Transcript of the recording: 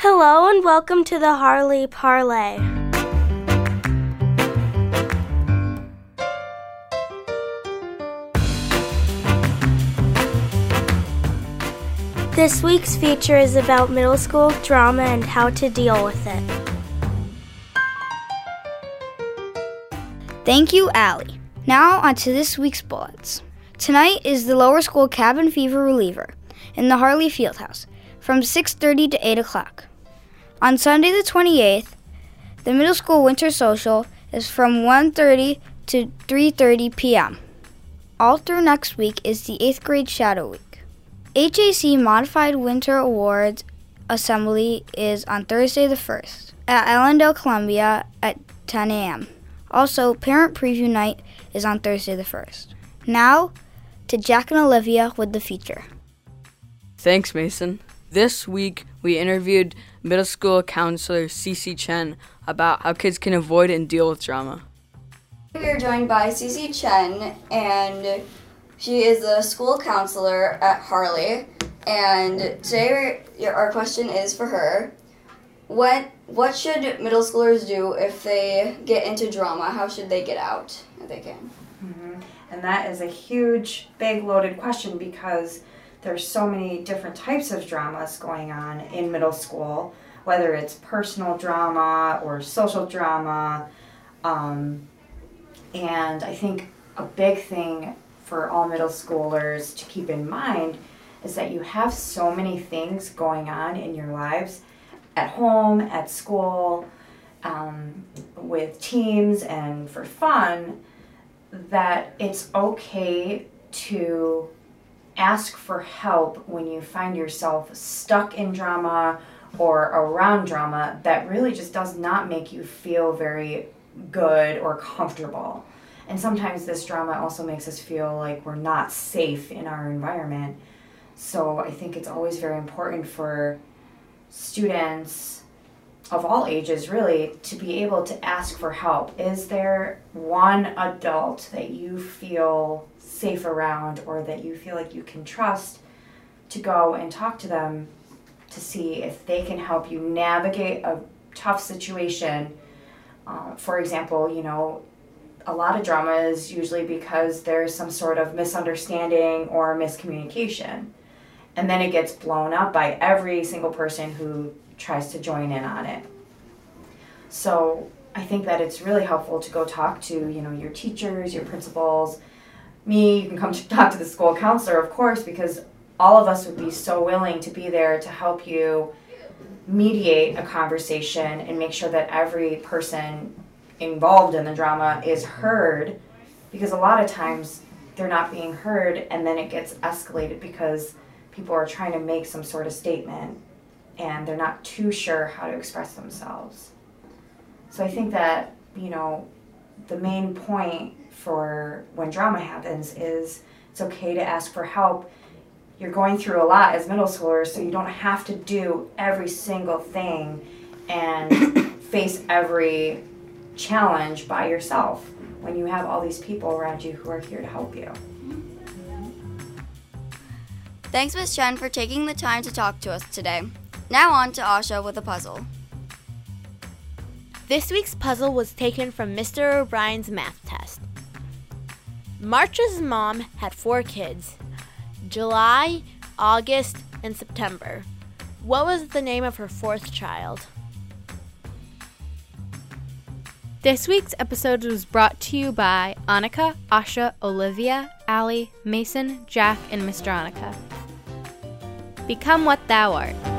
Hello and welcome to the Harley Parlay. This week's feature is about middle school drama and how to deal with it. Thank you, Allie. Now, on to this week's bullets. Tonight is the lower school cabin fever reliever in the Harley Fieldhouse from 6:30 to 8 o'clock. On Sunday the 28th, the middle school winter social is from 1:30 to 3:30 p.m. All through next week is the 8th grade shadow week. HAC Modified Winter Awards Assembly is on Thursday the 1st at Allendale, Columbia at 10 a.m. Also, Parent Preview Night is on Thursday the 1st. Now, to Jack and Olivia with the feature. Thanks, Mason. This week, we interviewed middle school counselor Cece Chen about how kids can avoid and deal with drama. We are joined by Cece Chen, and she is a school counselor at Harley. And today, our question is for her: What what should middle schoolers do if they get into drama? How should they get out if they can? Mm-hmm. And that is a huge, big, loaded question because there's so many different types of dramas going on in middle school, whether it's personal drama or social drama. Um, and I think a big thing for all middle schoolers to keep in mind is that you have so many things going on in your lives at home, at school, um, with teams, and for fun that it's okay to ask for help when you find yourself stuck in drama or around drama that really just does not make you feel very good or comfortable. And sometimes this drama also makes us feel like we're not safe in our environment. So I think it's always very important for students of all ages, really, to be able to ask for help. Is there one adult that you feel safe around or that you feel like you can trust to go and talk to them to see if they can help you navigate a tough situation? Uh, for example, you know, a lot of drama is usually because there's some sort of misunderstanding or miscommunication. And then it gets blown up by every single person who tries to join in on it. So I think that it's really helpful to go talk to, you know, your teachers, your principals, me, you can come to talk to the school counselor, of course, because all of us would be so willing to be there to help you mediate a conversation and make sure that every person involved in the drama is heard because a lot of times they're not being heard and then it gets escalated because people are trying to make some sort of statement and they're not too sure how to express themselves. So I think that, you know, the main point for when drama happens is it's okay to ask for help. You're going through a lot as middle schoolers, so you don't have to do every single thing and face every challenge by yourself when you have all these people around you who are here to help you. Thanks, Ms. Chen, for taking the time to talk to us today. Now on to Asha with a puzzle. This week's puzzle was taken from Mr. O'Brien's math test. March's mom had four kids July, August, and September. What was the name of her fourth child? This week's episode was brought to you by Annika, Asha, Olivia, Allie, Mason, Jack, and Mr. Annika. Become what thou art.